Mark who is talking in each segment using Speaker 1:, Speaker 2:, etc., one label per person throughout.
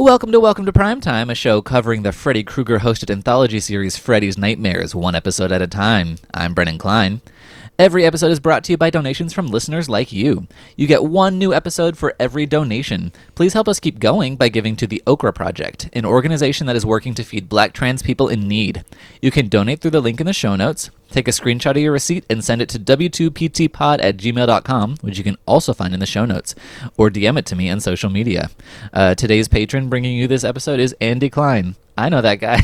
Speaker 1: Welcome to Welcome to Primetime, a show covering the Freddy Krueger hosted anthology series Freddy's Nightmares, one episode at a time. I'm Brennan Klein. Every episode is brought to you by donations from listeners like you. You get one new episode for every donation. Please help us keep going by giving to the Okra Project, an organization that is working to feed black trans people in need. You can donate through the link in the show notes. Take a screenshot of your receipt and send it to w2ptpod at gmail.com, which you can also find in the show notes, or DM it to me on social media. Uh, today's patron bringing you this episode is Andy Klein. I know that guy.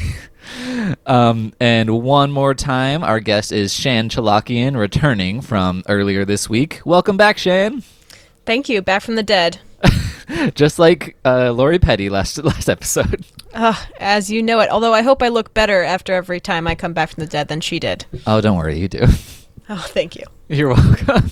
Speaker 1: um, and one more time, our guest is Shan Chalakian, returning from earlier this week. Welcome back, Shan.
Speaker 2: Thank you. Back from the dead.
Speaker 1: Just like uh, Lori Petty last last episode.
Speaker 2: Uh, as you know it. Although I hope I look better after every time I come back from the dead than she did.
Speaker 1: Oh, don't worry, you do.
Speaker 2: Oh, thank you.
Speaker 1: You're welcome.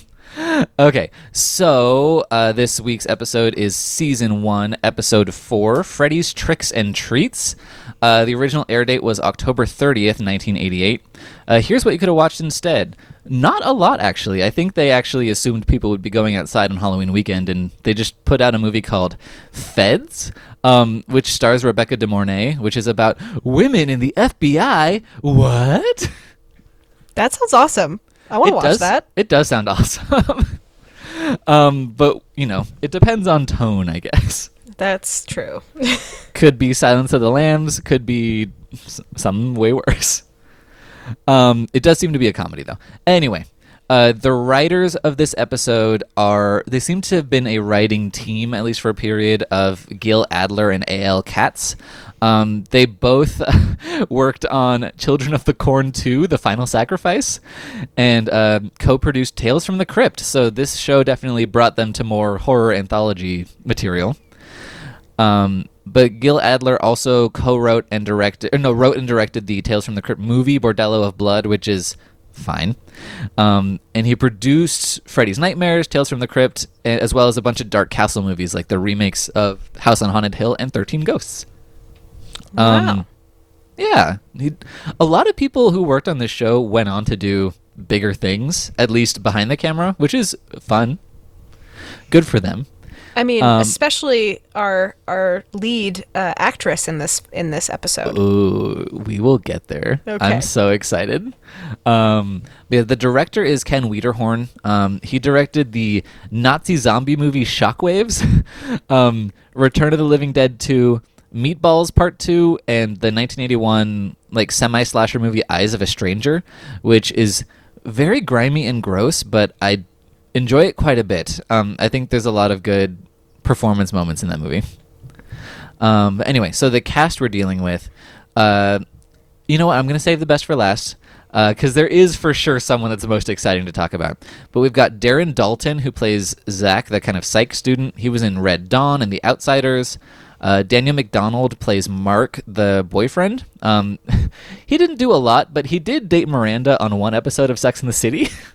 Speaker 1: Okay, so uh, this week's episode is season one, episode four Freddy's Tricks and Treats. Uh, the original air date was October 30th, 1988. Uh, here's what you could have watched instead. Not a lot, actually. I think they actually assumed people would be going outside on Halloween weekend, and they just put out a movie called Feds, um, which stars Rebecca De Mornay, which is about women in the FBI. What?
Speaker 2: That sounds awesome. I want to watch
Speaker 1: does,
Speaker 2: that.
Speaker 1: It does sound awesome. um, but you know, it depends on tone, I guess.
Speaker 2: That's true.
Speaker 1: could be Silence of the Lambs. Could be s- some way worse. Um, it does seem to be a comedy, though. Anyway, uh, the writers of this episode are they seem to have been a writing team at least for a period of Gil Adler and A.L. Katz. Um, they both worked on Children of the Corn 2, The Final Sacrifice, and uh, co-produced Tales from the Crypt. So this show definitely brought them to more horror anthology material. Um, but Gil Adler also co-wrote and directed, no, wrote and directed the Tales from the Crypt movie Bordello of Blood, which is fine. Um, and he produced Freddy's Nightmares, Tales from the Crypt, as well as a bunch of Dark Castle movies like the remakes of House on Haunted Hill and Thirteen Ghosts. Um,
Speaker 2: Wow.
Speaker 1: Yeah, he, a lot of people who worked on this show went on to do bigger things, at least behind the camera, which is fun. Good for them.
Speaker 2: I mean,
Speaker 1: Um,
Speaker 2: especially our our lead uh, actress in this in this episode.
Speaker 1: Ooh, we will get there.
Speaker 2: Okay.
Speaker 1: I'm so excited. Um, yeah, the director is Ken Wiederhorn. Um, he directed the Nazi zombie movie Shockwaves, um, Return of the Living Dead 2, Meatballs Part 2, and the 1981 like semi slasher movie Eyes of a Stranger, which is very grimy and gross, but I enjoy it quite a bit. Um, I think there's a lot of good performance moments in that movie. Um, but anyway, so the cast we're dealing with, uh, you know what? I'm going to save the best for last because there is for sure someone that's the most exciting to talk about. But we've got Darren Dalton who plays Zach, the kind of psych student. He was in Red Dawn and The Outsiders. Uh, Daniel McDonald plays Mark, the boyfriend. Um, he didn't do a lot, but he did date Miranda on one episode of Sex in the City.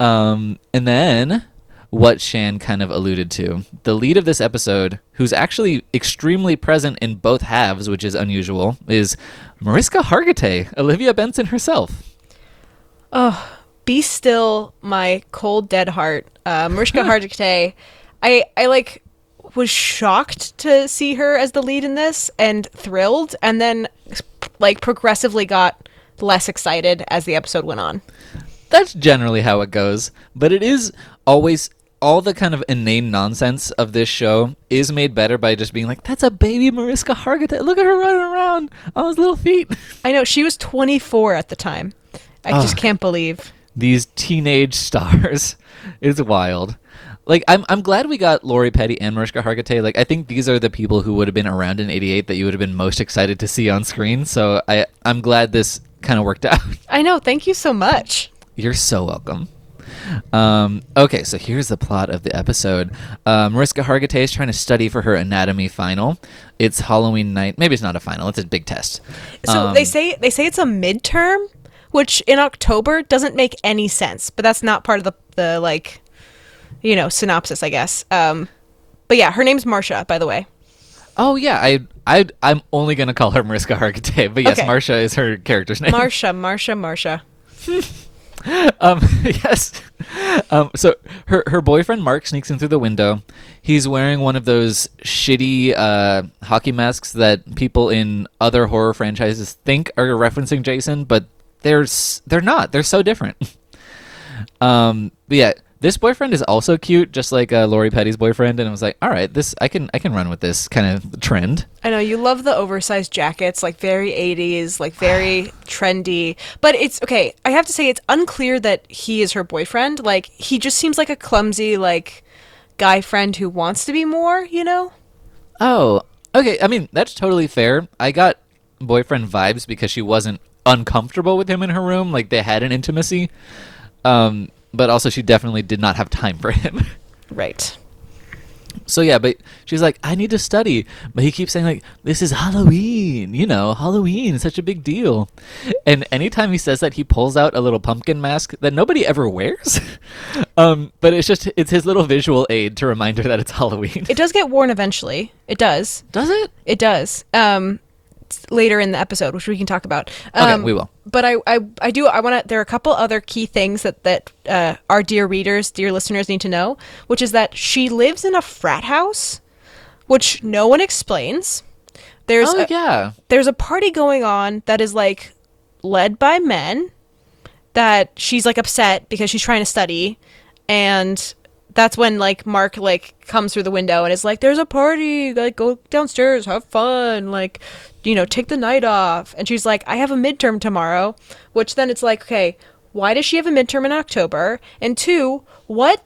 Speaker 1: Um, and then what Shan kind of alluded to, the lead of this episode, who's actually extremely present in both halves, which is unusual, is Mariska Hargitay, Olivia Benson herself.
Speaker 2: Oh, be still, my cold dead heart. Uh, Mariska Hargitay. I I like was shocked to see her as the lead in this, and thrilled, and then like progressively got less excited as the episode went on.
Speaker 1: That's generally how it goes, but it is always all the kind of inane nonsense of this show is made better by just being like, "That's a baby Mariska Hargitay. Look at her running around on those little feet."
Speaker 2: I know she was 24 at the time. I just can't believe.
Speaker 1: these teenage stars. It's wild. Like I'm I'm glad we got Lori Petty and Mariska Hargitay. Like I think these are the people who would have been around in '88 that you would have been most excited to see on screen. So I I'm glad this kind of worked out.
Speaker 2: I know. Thank you so much.
Speaker 1: You're so welcome. Um, okay, so here's the plot of the episode. Uh, Mariska Hargitay is trying to study for her anatomy final. It's Halloween night. Maybe it's not a final. It's a big test.
Speaker 2: So
Speaker 1: Um,
Speaker 2: they say they say it's a midterm, which in October doesn't make any sense. But that's not part of the the like, you know, synopsis, I guess. Um, but yeah, her name's Marcia, by the way.
Speaker 1: Oh yeah, I I I'm only gonna call her Mariska Hargitay, but yes,
Speaker 2: Okay.
Speaker 1: Marsha is her character's name.
Speaker 2: Marcia, Marcia, Marcia.
Speaker 1: um, yes. Um, so her her boyfriend Mark sneaks in through the window. He's wearing one of those shitty uh, hockey masks that people in other horror franchises think are referencing Jason, but they're they're not. They're so different. um, but yeah, this boyfriend is also cute, just like uh, Lori Petty's boyfriend, and I was like, all right, this I can I can run with this kind of trend.
Speaker 2: I know you love the oversized jackets, like very 80s, like very trendy. But it's okay. I have to say, it's unclear that he is her boyfriend. Like, he just seems like a clumsy, like, guy friend who wants to be more, you know?
Speaker 1: Oh, okay. I mean, that's totally fair. I got boyfriend vibes because she wasn't uncomfortable with him in her room. Like they had an intimacy. Um, but also she definitely did not have time for him.
Speaker 2: Right.
Speaker 1: so yeah, but she's like, I need to study. But he keeps saying like, this is Halloween. You know, Halloween is such a big deal. And anytime he says that, he pulls out a little pumpkin mask that nobody ever wears. um, but it's just it's his little visual aid to remind her that it's Halloween.
Speaker 2: It does get worn eventually. It does.
Speaker 1: Does it?
Speaker 2: It does. Um, later in the episode, which we can talk about.
Speaker 1: Okay,
Speaker 2: Um,
Speaker 1: we will.
Speaker 2: But I, I, I do. I want to. There are a couple other key things that that uh, our dear readers, dear listeners, need to know. Which is that she lives in a frat house, which no one explains. There's
Speaker 1: Oh
Speaker 2: a,
Speaker 1: yeah.
Speaker 2: there's a party going on that is like led by men that she's like upset because she's trying to study and that's when like Mark like comes through the window and is like there's a party like go downstairs have fun like you know take the night off and she's like I have a midterm tomorrow which then it's like okay why does she have a midterm in October and two what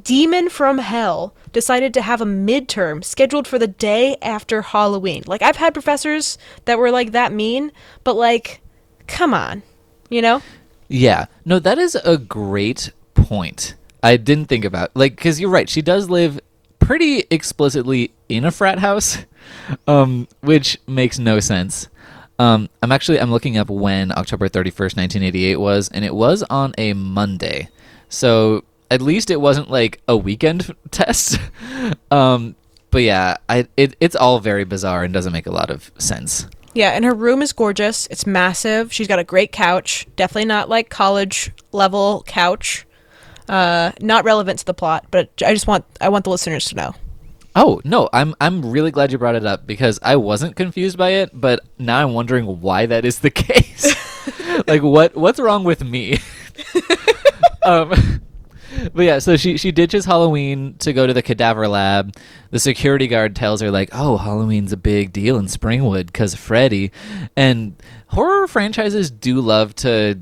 Speaker 2: demon from hell decided to have a midterm scheduled for the day after Halloween. Like I've had professors that were like that mean, but like come on. You know?
Speaker 1: Yeah. No, that is a great point. I didn't think about like cuz you're right. She does live pretty explicitly in a frat house, um, which makes no sense. Um, I'm actually I'm looking up when October 31st, 1988 was, and it was on a Monday. So at least it wasn't like a weekend test. um, but yeah, I it, it's all very bizarre and doesn't make a lot of sense.
Speaker 2: Yeah, and her room is gorgeous. It's massive. She's got a great couch. Definitely not like college level couch. Uh not relevant to the plot, but I just want I want the listeners to know.
Speaker 1: Oh no, I'm I'm really glad you brought it up because I wasn't confused by it, but now I'm wondering why that is the case. like what what's wrong with me? um but yeah, so she she ditches Halloween to go to the cadaver lab. The security guard tells her like, "Oh, Halloween's a big deal in Springwood because Freddy." And horror franchises do love to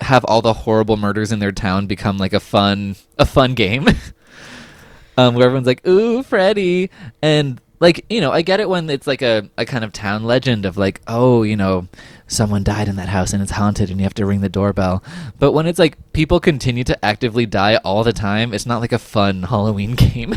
Speaker 1: have all the horrible murders in their town become like a fun a fun game. um, where everyone's like, "Ooh, Freddy," and like you know, I get it when it's like a, a kind of town legend of like, oh, you know, someone died in that house and it's haunted and you have to ring the doorbell. But when it's like people continue to actively die all the time, it's not like a fun Halloween game.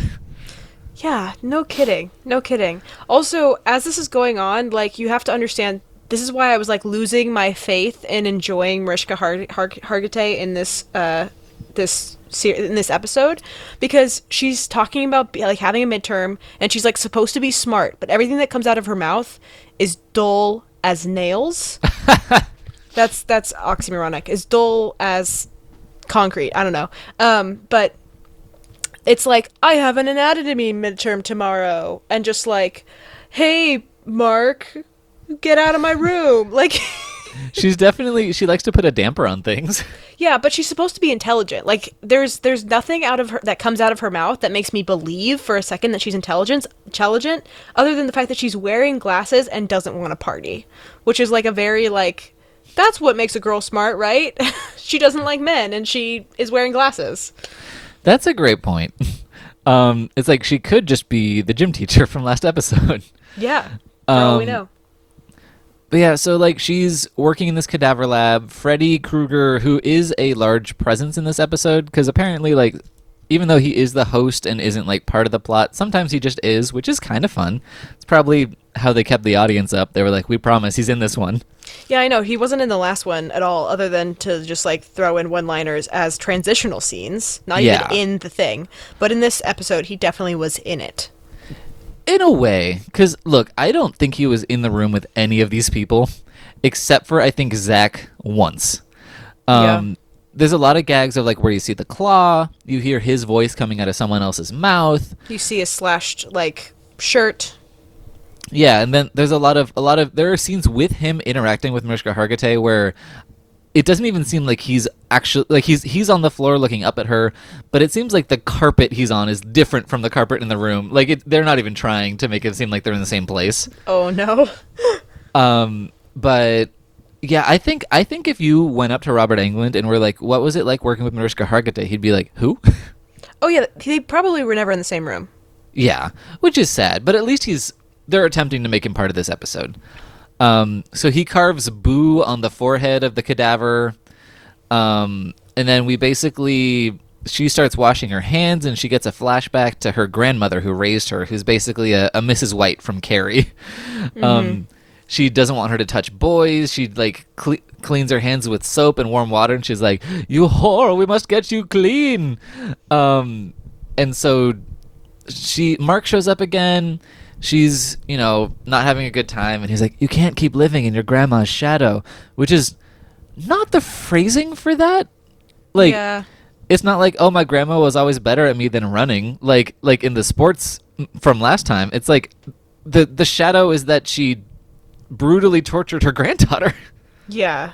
Speaker 2: Yeah, no kidding. No kidding. Also, as this is going on, like you have to understand this is why I was like losing my faith in enjoying Mariska Har- Har- Hargitay in this uh this ser- in this episode because she's talking about like having a midterm and she's like supposed to be smart, but everything that comes out of her mouth is dull as nails. that's that's oxymoronic. Is dull as concrete. I don't know. Um, but it's like I have an anatomy midterm tomorrow, and just like, hey, Mark, get out of my room. Like,
Speaker 1: She's definitely she likes to put a damper on things.
Speaker 2: yeah, but she's supposed to be intelligent. Like, there's there's nothing out of her that comes out of her mouth that makes me believe for a second that she's intelligent, intelligent, other than the fact that she's wearing glasses and doesn't want to party, which is like a very like. That's what makes a girl smart, right? she doesn't like men and she is wearing glasses.
Speaker 1: That's a great point. Um, it's like she could just be the gym teacher from last episode.
Speaker 2: Yeah. All we
Speaker 1: Um,
Speaker 2: know.
Speaker 1: But yeah, so like she's working in this cadaver lab. Freddy Krueger, who is a large presence in this episode, because apparently, like, even though he is the host and isn't like part of the plot, sometimes he just is, which is kind of fun. It's probably how they kept the audience up. They were like, "We promise he's in this one."
Speaker 2: Yeah, I know. He wasn't in the last one at all, other than to just like throw in one liners as transitional scenes, not
Speaker 1: Yeah.
Speaker 2: even in the thing. But in this episode, he definitely was in it.
Speaker 1: In a way, because look, I don't think he was in the room with any of these people, except for I think Zach once. Um, There's a lot of gags of like where you see the claw, you hear his voice coming out of someone else's mouth.
Speaker 2: You see a slashed like shirt.
Speaker 1: Yeah, and then there's a lot of a lot of there are scenes with him interacting with Mariska Hargitay where it doesn't even seem like he's actually like he's he's on the floor looking up at her, but it seems like the carpet he's on is different from the carpet in the room. Like it, they're not even trying to make it seem like they're in the same place.
Speaker 2: Oh no.
Speaker 1: Um, but yeah, I think I think if you went up to Robert Englund and were like, "What was it like working with Mariska Hargitay?" He'd be like, "Who?"
Speaker 2: oh yeah, they probably were never in the same room.
Speaker 1: yeah, which is sad, but at least he's they're attempting to make him part of this episode. Um, so he carves "boo" on the forehead of the cadaver, um, and then we basically she starts washing her hands, and she gets a flashback to her grandmother who raised her, who's basically a, a Mrs. White from Carrie. Um, she doesn't want her to touch boys. She like cle cleans her hands with soap and warm water, and she's like, "You whore, we must get you clean." Um, and so she Mark shows up again. She's you know not having a good time, and he's like, "You can't keep living in your grandma's shadow," which is not the phrasing for that. Like,
Speaker 2: yeah.
Speaker 1: it's not like, "Oh, my grandma was always better at me than running." Like, like in the sports from last time, it's like the the shadow is that she brutally tortured her granddaughter.
Speaker 2: Yeah.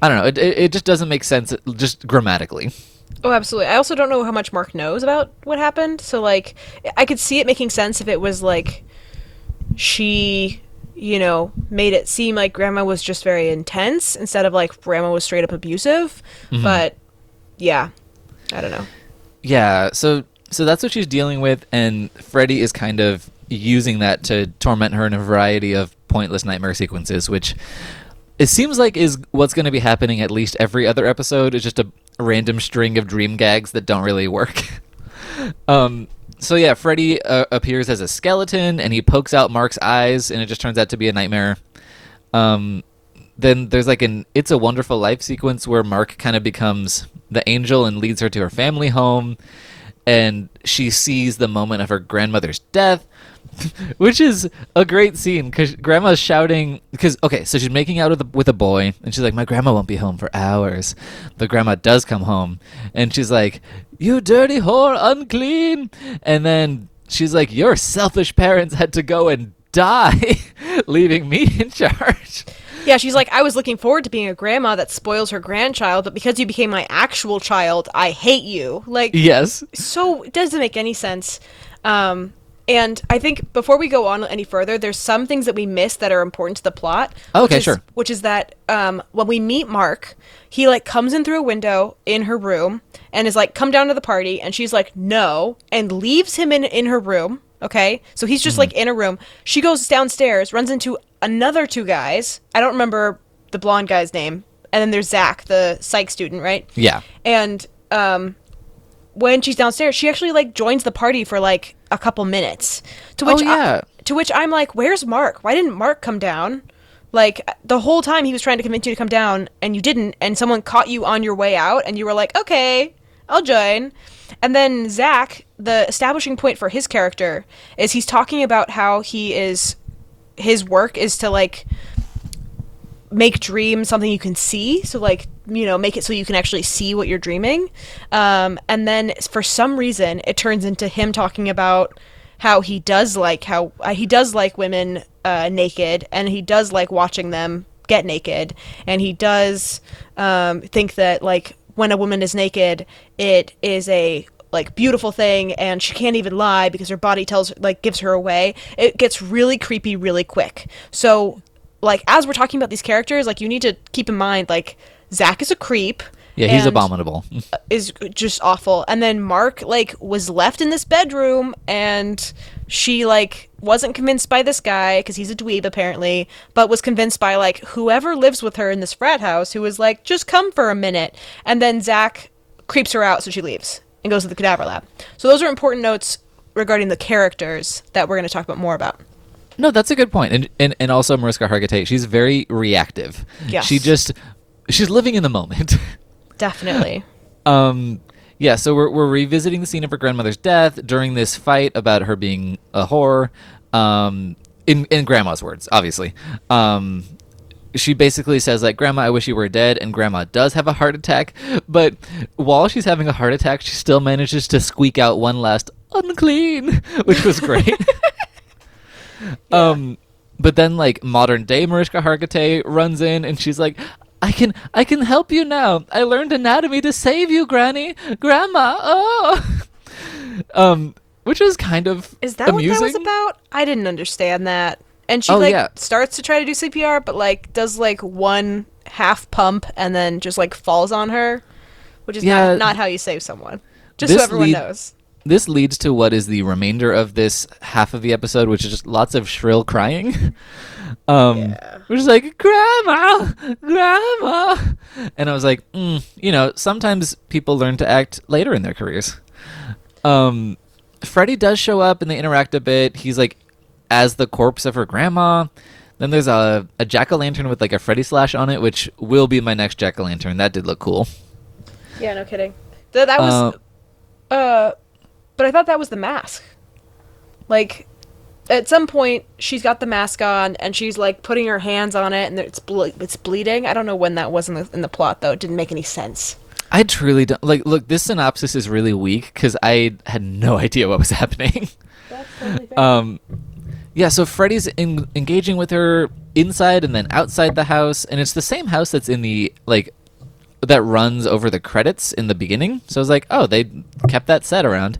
Speaker 1: I don't know. It, it, it just doesn't make sense, just grammatically.
Speaker 2: Oh, absolutely. I also don't know how much Mark knows about what happened. So, like, I could see it making sense if it was like she, you know, made it seem like grandma was just very intense instead of like grandma was straight up abusive. Mm-hmm. But yeah, I don't know.
Speaker 1: Yeah, so so that's what she's dealing with, and Freddy is kind of using that to torment her in a variety of pointless nightmare sequences, which it seems like is what's going to be happening at least every other episode. Is just a random string of dream gags that don't really work. um, so yeah, Freddy uh, appears as a skeleton, and he pokes out Mark's eyes, and it just turns out to be a nightmare. Um, then there's like an "It's a Wonderful Life" sequence where Mark kind of becomes the angel and leads her to her family home, and she sees the moment of her grandmother's death, which is a great scene because grandma's shouting because okay, so she's making out with a, with a boy, and she's like, "My grandma won't be home for hours." The grandma does come home, and she's like, "You dirty whore, unclean," and then she's like, "Your selfish parents had to go and die, leaving me in charge."
Speaker 2: Yeah, she's like, I was looking forward to being a grandma that spoils her grandchild, but because you became my actual child, I hate you. Like,
Speaker 1: Yes.
Speaker 2: so it doesn't make any sense. Um, and I think before we go on any further, there's some things that we miss that are important to the plot.
Speaker 1: Oh,
Speaker 2: which
Speaker 1: okay,
Speaker 2: is-
Speaker 1: sure.
Speaker 2: Which is that um, when we meet Mark, he like comes in through a window in her room and is like, "Come down to the party," and she's like, "No," and leaves him in in her room. Okay, so he's
Speaker 1: Mm-hmm.
Speaker 2: just like in a room. She goes downstairs, runs into another two guys. I don't remember the blonde guy's name. And then there's Zach, the psych student, right?
Speaker 1: Yeah.
Speaker 2: And um, when she's downstairs, she actually like joins the party for like a couple minutes. To
Speaker 1: Oh, yeah.
Speaker 2: I, to which I'm like, "Where's Mark? Why didn't Mark come down?" Like the whole time he was trying to convince you to come down, and you didn't, and someone caught you on your way out, and you were like, "Okay, I'll join." And then Zach, the establishing point for his character is he's talking about how he is his work is to like make dreams something you can see so like you know make it so you can actually see what you're dreaming. Um, and then for some reason it turns into him talking about how he does like how uh, he does like women uh, naked and he does like watching them get naked. And he does um, think that like when a woman is naked it is a like beautiful thing and she can't even lie because her body tells like gives her away. It gets really creepy really quick. So like as we're talking about these characters like you need to keep in mind like zach is a creep
Speaker 1: Yeah, he's
Speaker 2: uh,
Speaker 1: abominable.
Speaker 2: is just awful and then mark like was left in this bedroom and she like wasn't convinced by this guy because he's a dweeb apparently but was convinced by like whoever lives with her in this frat house who was like just come for a minute and then zach creeps her out so she leaves and goes to the cadaver lab so those are important notes regarding the characters that we're going to talk about more about
Speaker 1: No, that's a good point. And and, and also Mariska Hargitay, she's very reactive.
Speaker 2: Yes.
Speaker 1: She just she's living in the moment.
Speaker 2: definitely
Speaker 1: um yeah, so we're we're revisiting the scene of her grandmother's death during this fight about her being a whore. Um in in grandma's words, obviously. Um she basically says like grandma i wish you were dead and grandma does have a heart attack but while she's having a heart attack she still manages to squeak out one last unclean which was great um but then like modern day mariska hargitay runs in and she's like I can I can help you now. I learned anatomy to save you, Granny. Grandma. Oh. um which is kind of
Speaker 2: Is that
Speaker 1: amusing.
Speaker 2: what that was about? I didn't understand that. And she
Speaker 1: Oh,
Speaker 2: like
Speaker 1: yeah.
Speaker 2: starts to try to do CPR, but like does like one half pump and then just like falls on her, which is
Speaker 1: Yeah.
Speaker 2: not, not how you save someone. Just so everyone
Speaker 1: lead-
Speaker 2: knows.
Speaker 1: this leads to what is the remainder of this half of the episode, which is just lots of shrill crying. um,
Speaker 2: Yeah.
Speaker 1: which is like, Grandma, Grandma, and I was like, mm, you know, sometimes people learn to act later in their careers. Um, Freddy does show up and they interact a bit. He's like as the corpse of her grandma. Then there's a, a jack o' lantern with like a Freddy slash on it, which will be my next jack o' lantern. That did look cool.
Speaker 2: Yeah, no kidding. Th- that was
Speaker 1: Uh,
Speaker 2: uh but I thought that was the mask. Like at some point she's got the mask on and she's like putting her hands on it and it's ble- it's bleeding. I don't know when that was in the in the plot though. It didn't make any sense.
Speaker 1: I truly don't like. Look, this synopsis is really weak because I had no idea what was happening.
Speaker 2: That's totally
Speaker 1: Um, yeah, so Freddy's in, engaging with her inside and then outside the house, and it's the same house that's in the like that runs over the credits in the beginning. So I was like, oh, they kept that set around.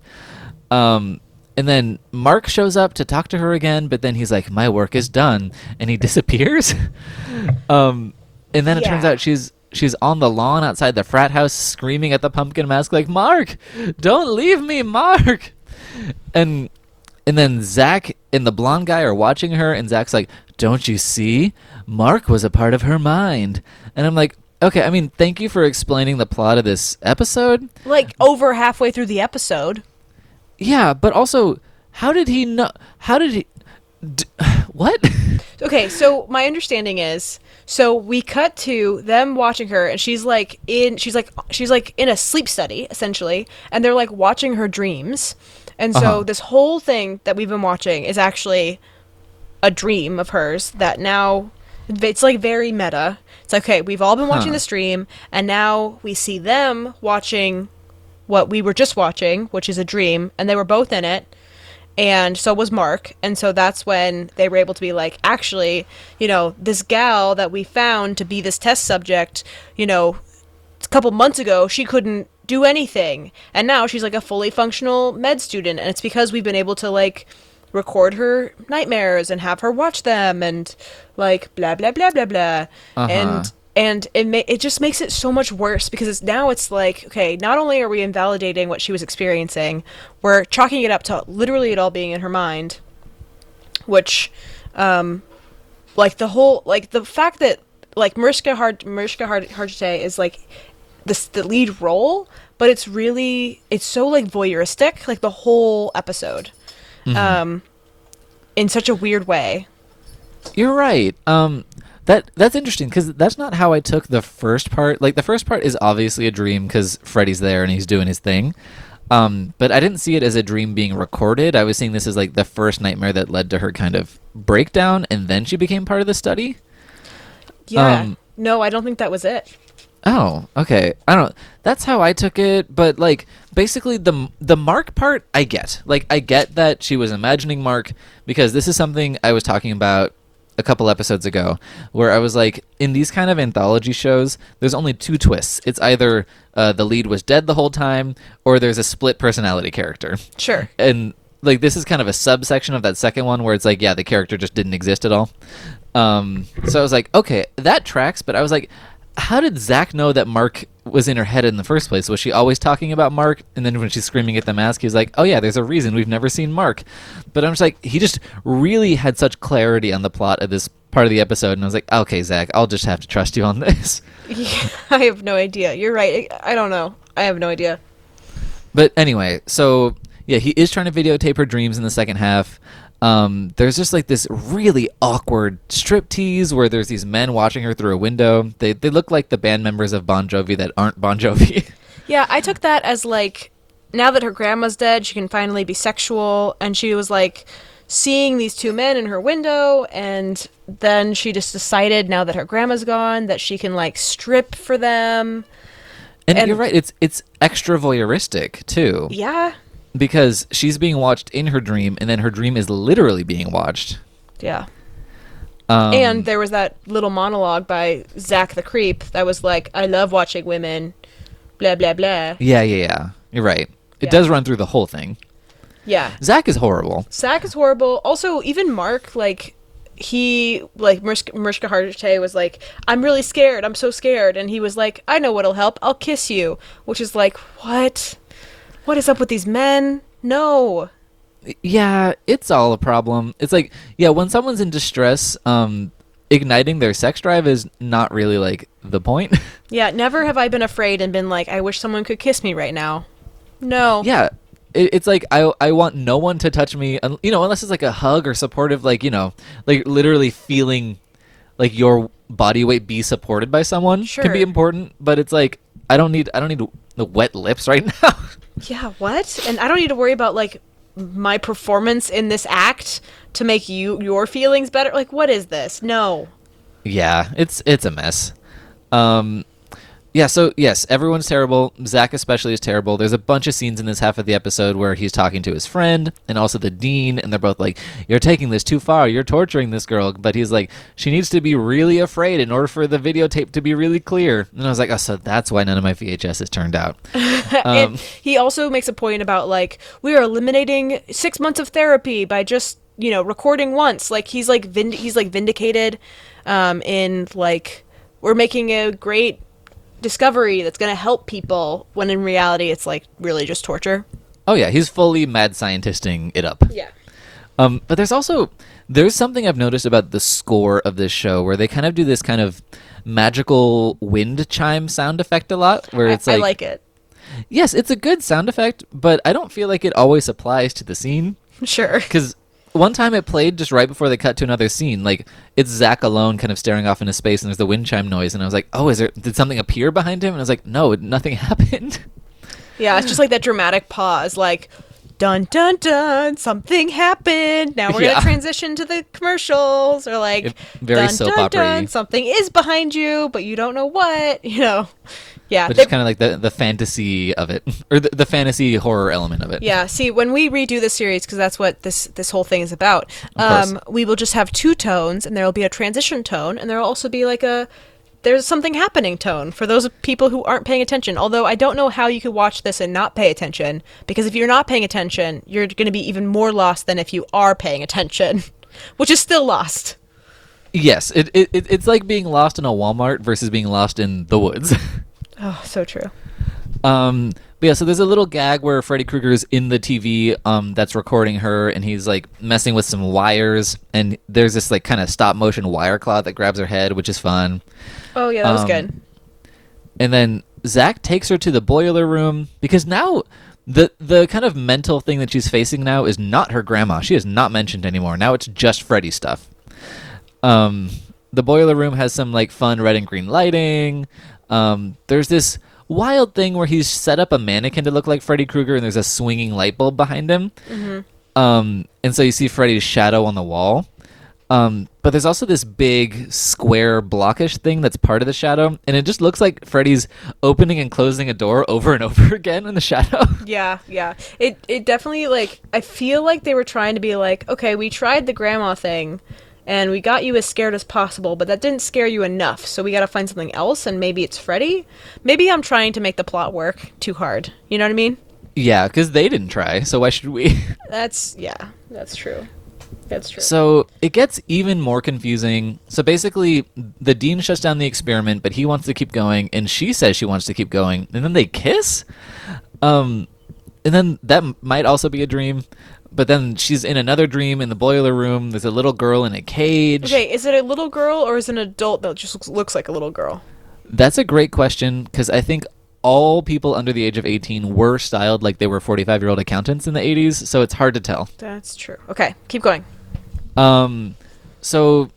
Speaker 1: Um, and then Mark shows up to talk to her again, but then he's like, my work is done, and he disappears. um, and then it turns out she's she's on the lawn outside the frat house screaming at the pumpkin mask like mark don't leave me mark! And and then zach and the blonde guy are watching her and zach's like don't you see? Mark was a part of her mind. And i'm like okay i mean thank you for explaining the plot of this episode.
Speaker 2: Like over halfway through the episode.
Speaker 1: Yeah but also how did he know how did he d- what
Speaker 2: Okay, so my understanding is so we cut to them watching her and she's like in she's like she's like in a sleep study essentially and they're like watching her dreams. And so
Speaker 1: Uh-huh.
Speaker 2: this whole thing that we've been watching is actually a dream of hers that now it's like very meta. It's like, okay, we've all been watching
Speaker 1: Huh.
Speaker 2: the stream and now we see them watching what we were just watching, which is a dream, and they were both in it and so was Mark. And so that's when they were able to be like, actually, you know, this gal that we found to be this test subject, you know, a couple months ago, she couldn't do anything. And now she's like a fully functional med student. And it's because we've been able to like record her nightmares and have her watch them and like blah, blah, blah, blah, blah.
Speaker 1: Uh-huh.
Speaker 2: And and it ma- it just makes it so much worse because it's, now it's like okay not only are we invalidating what she was experiencing we're chalking it up to literally it all being in her mind which um like the whole like the fact that like Mariska Hard Mariska Hard Hargitay is like this the lead role but it's really it's so like voyeuristic like the whole episode um in such a weird way
Speaker 1: You're right. Um, that that's interesting because that's not how I took the first part. Like the first part is obviously a dream because Freddy's there and he's doing his thing. Um, but I didn't see it as a dream being recorded. I was seeing this as like the first nightmare that led to her kind of breakdown, and then she became part of the study.
Speaker 2: yeah
Speaker 1: Um,
Speaker 2: no I don't think that was it
Speaker 1: Oh, okay. I don't. That's how I took it. But like, basically, the the Mark part, I get. Like, I get that she was imagining Mark because this is something I was talking about a couple episodes ago, where I was like, in these kind of anthology shows, there's only two twists. It's either uh, the lead was dead the whole time, or there's a split personality character.
Speaker 2: sure
Speaker 1: And like, this is kind of a subsection of that second one where it's like, yeah, the character just didn't exist at all. Um, so I was like, okay, that tracks. But I was like, how did Zach know that Mark was in her head in the first place? Was she always talking about Mark? And then when she's screaming at the mask, he's like, oh yeah, there's a reason we've never seen Mark. But I'm just like, he just really had such clarity on the plot of this part of the episode. And I was like, okay, Zach, I'll just have to trust you on this.
Speaker 2: Yeah, I have no idea. You're right. I I don't know. I have no idea.
Speaker 1: But anyway, so yeah, he is trying to videotape her dreams in the second half. Um, there's just like this really awkward strip tease where there's these men watching her through a window. They they look like the band members of Bon Jovi that aren't Bon Jovi.
Speaker 2: Yeah, I took that as like now that her grandma's dead, she can finally be sexual, and she was like seeing these two men in her window and then she just decided now that her grandma's gone that she can like strip for them.
Speaker 1: And,
Speaker 2: And-
Speaker 1: you're right. It's it's extra voyeuristic too,
Speaker 2: Yeah.
Speaker 1: Because she's being watched in her dream, and then her dream is literally being watched.
Speaker 2: Yeah.
Speaker 1: Um,
Speaker 2: and there was that little monologue by Zach the Creep that was like, I love watching women, blah, blah, blah.
Speaker 1: yeah, yeah, yeah. You're right. It
Speaker 2: Yeah.
Speaker 1: does run through the whole thing.
Speaker 2: Yeah.
Speaker 1: Zach is horrible.
Speaker 2: Zach is horrible. Also, even Mark, like, he, like, Mariska, Mariska Hargitay was like, I'm really scared. I'm so scared. And he was like, I know what'll help. I'll kiss you. Which is like, what? What is up with these men? No.
Speaker 1: Yeah, it's all a problem. It's like, yeah, when someone's in distress, um, igniting their sex drive is not really like the point.
Speaker 2: Yeah, never have I been afraid and been like, I wish someone could kiss me right now. No.
Speaker 1: yeah, it, it's like I I want no one to touch me, you know, unless it's like a hug or supportive, like you know, like literally feeling like your body weight be supported by someone can be important. But it's like I don't need I don't need the wet lips right now.
Speaker 2: Yeah, what? And I don't need to worry about like my performance in this act to make you your feelings better. Like what is this? No.
Speaker 1: Yeah, it's it's a mess. Um, yeah. So yes, everyone's terrible. Zach especially is terrible. There's a bunch of scenes in this half of the episode where he's talking to his friend and also the dean, and they're both like, "You're taking this too far. You're torturing this girl." But he's like, "She needs to be really afraid in order for the videotape to be really clear." And I was like, "Oh, so that's why none of my VHSs turned out." Um,
Speaker 2: he also makes a point about like we are eliminating six months of therapy by just you know recording once. Like he's like vind- he's like vindicated um, in like we're making a great discovery that's going to help people when in reality it's like really just torture.
Speaker 1: oh yeah, he's fully mad scientisting it up.
Speaker 2: Yeah.
Speaker 1: Um, but there's also there's something I've noticed about the score of this show where they kind of do this kind of magical wind chime sound effect a lot, where it's
Speaker 2: I
Speaker 1: like, I
Speaker 2: like it.
Speaker 1: yes, it's a good sound effect, but I don't feel like it always applies to the scene
Speaker 2: Sure.
Speaker 1: because one time it played just right before they cut to another scene, like it's Zach alone, kind of staring off into space, and there's the wind chime noise, and I was like, oh, is there did something appear behind him? And I was like, no, nothing happened.
Speaker 2: Yeah, it's just like that dramatic pause, like dun dun dun, something happened. Now we're
Speaker 1: Yeah.
Speaker 2: gonna transition to the commercials, or like
Speaker 1: It- very
Speaker 2: dun,
Speaker 1: soap
Speaker 2: dun, dun, something is behind you, but you don't know what. You know, yeah,
Speaker 1: But
Speaker 2: they-
Speaker 1: just kind of like the the fantasy of it, or the, the fantasy horror element of it.
Speaker 2: yeah. See, when we redo this series, because that's what this this whole thing is about, um, we will just have two tones, and there will be a transition tone, and there will also be like a there's something happening tone for those people who aren't paying attention. Although I don't know how you could watch this and not pay attention, because if you're not paying attention, you're going to be even more lost than if you are paying attention, which is still lost.
Speaker 1: Yes, it it- it's like being lost in a Walmart versus being lost in the woods.
Speaker 2: Oh, so true.
Speaker 1: um, but yeah, so there's a little gag where Freddy Krueger's in the TV um, that's recording her, and he's like messing with some wires, and there's this like kind of stop motion wire cloth that grabs her head, which is fun.
Speaker 2: Oh yeah, that was
Speaker 1: Um,
Speaker 2: good.
Speaker 1: And then Zach takes her to the boiler room because now the the kind of mental thing that she's facing now is not her grandma. She is not mentioned anymore. Now it's just Freddy stuff. Um, the boiler room has some like fun red and green lighting. Um, there's this wild thing where he's set up a mannequin to look like Freddy Krueger, and there's a swinging light bulb behind him. Um, and so you see Freddy's shadow on the wall. Um, but there's also this big square blockish thing that's part of the shadow, and it just looks like Freddy's opening and closing a door over and over again in the shadow.
Speaker 2: Yeah, yeah. It it definitely like I feel like they were trying to be like, okay, we tried the grandma thing and we got you as scared as possible, but that didn't scare you enough. So we got to find something else and maybe it's Freddy. Maybe I'm trying to make the plot work too hard. You know what I mean?
Speaker 1: yeah, because they didn't try, so why should we?
Speaker 2: That's yeah, that's true. That's true.
Speaker 1: So it gets even more confusing. So basically, the dean shuts down the experiment, but he wants to keep going, and she says she wants to keep going, and then they kiss. Um, and then that might also be a dream, but then she's in another dream in the boiler room. There's a little girl in a cage.
Speaker 2: okay, is it a little girl or is it an adult that just looks, looks like a little girl?
Speaker 1: That's a great question because I think all people under the age of 18 were styled like they were 45 year old accountants in the 80s, so it's hard to tell.
Speaker 2: That's true. Okay, keep going.
Speaker 1: Um, so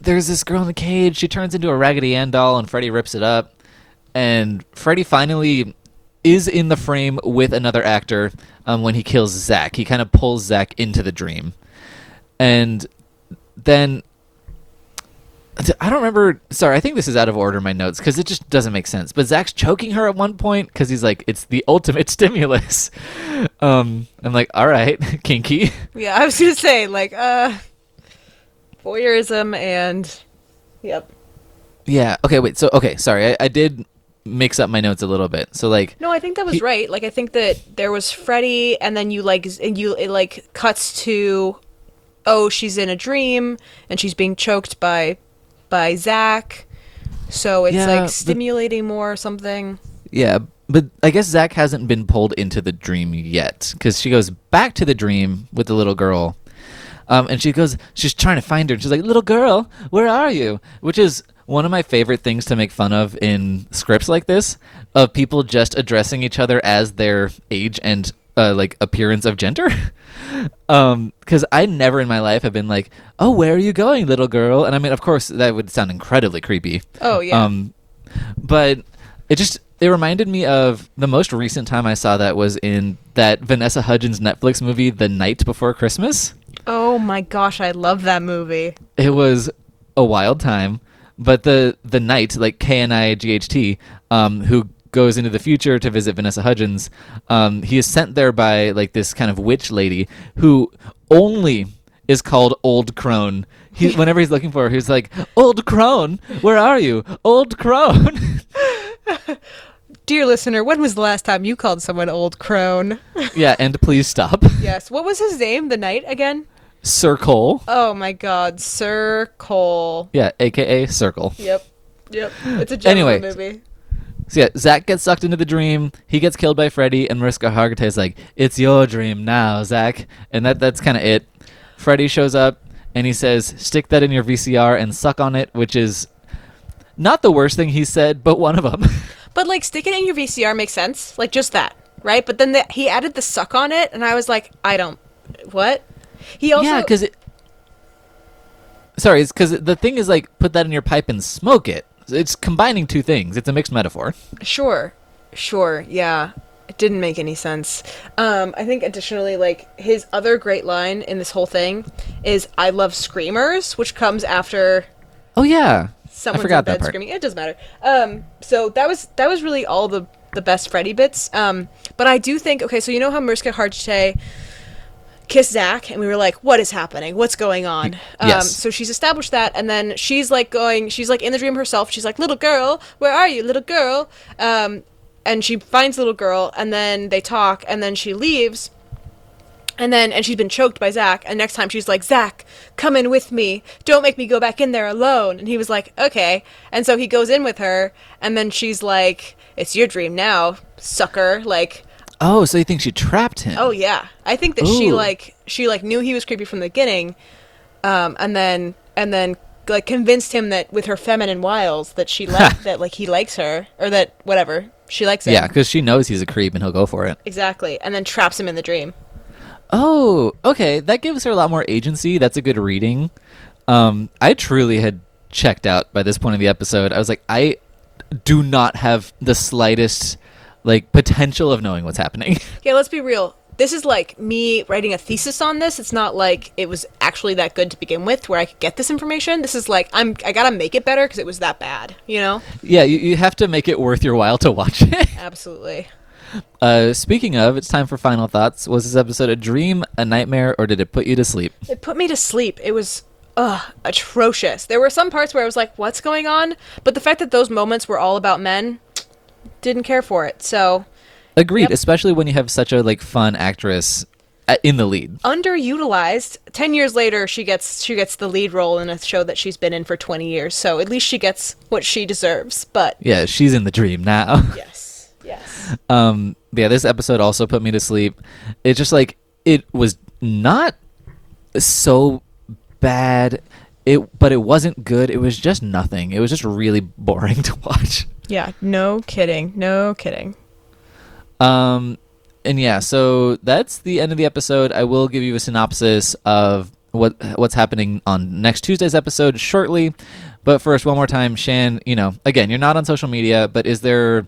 Speaker 1: there's this girl in the cage. She turns into a Raggedy Ann doll, and Freddy rips it up. And Freddy finally is in the frame with another actor um, when he kills Zach. He kind of pulls Zach into the dream. and then I don't remember. Sorry, I think this is out of order in my notes because it just doesn't make sense. But Zach's choking her at one point because he's like, "It's the ultimate stimulus." Um, I'm like, "All right, kinky."
Speaker 2: Yeah, I was gonna say like uh, voyeurism and yep.
Speaker 1: Yeah. Okay. Wait. So okay. Sorry, I, I did mix up my notes a little bit. So like,
Speaker 2: No, I think that was
Speaker 1: He-
Speaker 2: right. Like I think that there was Freddy, and then you like and you it like cuts to, oh, she's in a dream and she's being choked by, by Zach. So it's
Speaker 1: Yeah,
Speaker 2: like
Speaker 1: but-
Speaker 2: stimulating more or something.
Speaker 1: yeah, but I guess Zach hasn't been pulled into the dream yet because she goes back to the dream with the little girl. Um, and she goes, she's trying to find her. And she's like, "Little girl, where are you?" Which is one of my favorite things to make fun of in scripts like this, of people just addressing each other as their age and uh, like appearance of gender. um, because I never in my life have been like, "Oh, where are you going, little girl?" And I mean, of course, that would sound incredibly creepy.
Speaker 2: Oh yeah.
Speaker 1: Um, but it just it reminded me of the most recent time I saw that was in that Vanessa Hudgens Netflix movie, The Knight Before Christmas.
Speaker 2: oh my gosh, I love that movie.
Speaker 1: It was a wild time, but the the knight, like K N I G H T, um, who goes into the future to visit Vanessa Hudgens, um, he is sent there by like this kind of witch lady who only is called Old Crone. He, whenever he's looking for her, he's like, "Old Crone, where are you, Old Crone?"
Speaker 2: Dear listener, when was the last time you called someone old crone?
Speaker 1: yeah, and please stop,
Speaker 2: yes. What was his name? The knight again?
Speaker 1: Sir Cole.
Speaker 2: Oh my God, Sir Cole.
Speaker 1: Yeah, aka Circle.
Speaker 2: Yep. Yep. It's a general
Speaker 1: Anyway,
Speaker 2: movie.
Speaker 1: So yeah, Zach gets sucked into the dream. He gets killed by Freddy, and Mariska Hargitay is like, "It's your dream now, Zach." And that that's kind of it. Freddy shows up, and he says, "Stick that in your VCR and suck on it," which is not the worst thing he said, but one of them.
Speaker 2: But like stick it in your VCR makes sense, like just that, right? But then the, he added the suck on it, and I was like, I don't, what? He also,
Speaker 1: yeah, because it. Sorry, it's because the thing is like put that in your pipe and smoke it. It's combining two things. It's a mixed metaphor.
Speaker 2: sure, sure, yeah, it didn't make any sense. Um, I think additionally, like his other great line in this whole thing is "I love screamers," which comes after
Speaker 1: Oh yeah,
Speaker 2: someone's
Speaker 1: I forgot that part.
Speaker 2: screaming. It doesn't matter. Um, so that was that was really all the the best Freddy bits. Um, but I do think okay. So you know how Mariska Hargitay kissed Zach, and we were like, "What is happening? What's going on?" Um,
Speaker 1: Yes.
Speaker 2: so she's established that, and then she's like going. She's like in the dream herself. She's like, "Little girl, where are you, little girl?" Um, and she finds little girl, and then they talk, and then she leaves. And then, and she's been choked by Zach. And next time she's like, Zach, come in with me. Don't make me go back in there alone. And he was like, okay. And so he goes in with her. And then she's like, it's your dream now, sucker. Like,
Speaker 1: Oh, so you think she trapped him?
Speaker 2: oh yeah. I think that she like, she like knew he was creepy from the beginning. Um, and then, and then like convinced him that with her feminine wiles that she like that like he likes her or that whatever she likes him.
Speaker 1: yeah, because she knows he's a creep and he'll go for it.
Speaker 2: Exactly. And then traps him in the dream.
Speaker 1: Oh, okay. That gives her a lot more agency. That's a good reading. Um, I truly had checked out by this point of the episode. I was like, I do not have the slightest like potential of knowing what's happening.
Speaker 2: Yeah, let's be real. This is like me writing a thesis on this. It's not like it was actually that good to begin with, where I could get this information. This is like I'm I gotta make it better because it was that bad. You know?
Speaker 1: yeah, you, you have to make it worth your while to watch it.
Speaker 2: Absolutely.
Speaker 1: Uh, speaking of, it's time for final thoughts. Was this episode a dream, a nightmare, or did it put you to sleep?
Speaker 2: It put me to sleep. It was ugh atrocious. There were some parts where I was like, "What's going on?" But the fact that those moments were all about men, didn't care for it. So
Speaker 1: Agreed,
Speaker 2: Yep.
Speaker 1: especially when you have such a like fun actress uh, in the lead.
Speaker 2: underutilized. Ten years later, she gets she gets the lead role in a show that she's been in for twenty years. So at least she gets what she deserves. But
Speaker 1: Yeah, she's in the dream now.
Speaker 2: yes, yes.
Speaker 1: Um, yeah, this episode also put me to sleep. It just like it was not so bad. It, but it wasn't good. It was just nothing. It was just really boring to watch.
Speaker 2: Yeah, no kidding. No kidding.
Speaker 1: Um, and yeah, so that's the end of the episode. I will give you a synopsis of what what's happening on next Tuesday's episode shortly. But first, one more time, Shan. You know, again, you're not on social media, but is there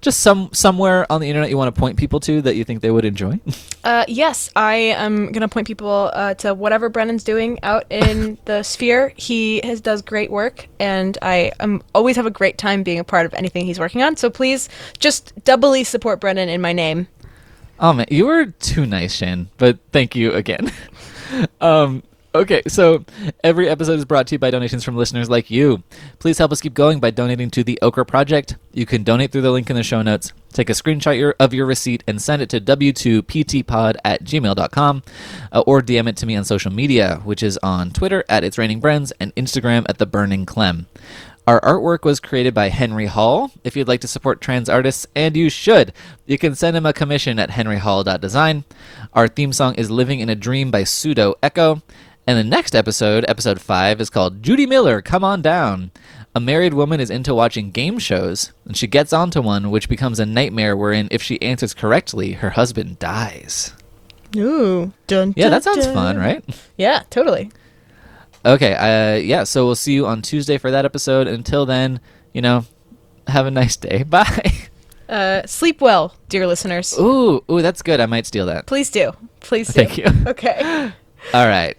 Speaker 1: just some somewhere on the internet you want to point people to that you think they would enjoy?
Speaker 2: Uh, yes, I am gonna point people uh, to whatever Brennan's doing out in the sphere. He has does great work, and I um, always have a great time being a part of anything he's working on. So please, just doubly support Brennan in my name.
Speaker 1: Oh man, you were too nice, Shan. But thank you again. um, okay, so every episode is brought to you by donations from listeners like you. Please help us keep going by donating to the Okra Project. You can donate through the link in the show notes. Take a screenshot of your receipt and send it to w2ptpod at gmail.com uh, or DM it to me on social media, which is on Twitter at It's Raining Brands and Instagram at The Burning Clem. Our artwork was created by Henry Hall. If you'd like to support trans artists, and you should, you can send him a commission at henryhall.design. Our theme song is Living in a Dream by Pseudo Echo. And the next episode, episode 5, is called Judy Miller, Come On Down. A married woman is into watching game shows, and she gets onto one which becomes a nightmare wherein, if she answers correctly, her husband dies.
Speaker 2: Ooh, dun,
Speaker 1: Yeah, that sounds fun, right?
Speaker 2: Yeah, totally.
Speaker 1: Okay, uh, yeah, so we'll see you on Tuesday for that episode. Until then, you know, have a nice day. Bye.
Speaker 2: Uh, sleep well, dear listeners.
Speaker 1: Ooh, ooh, that's good. I might steal that.
Speaker 2: Please do. Please do.
Speaker 1: Thank you.
Speaker 2: Okay.
Speaker 1: All right.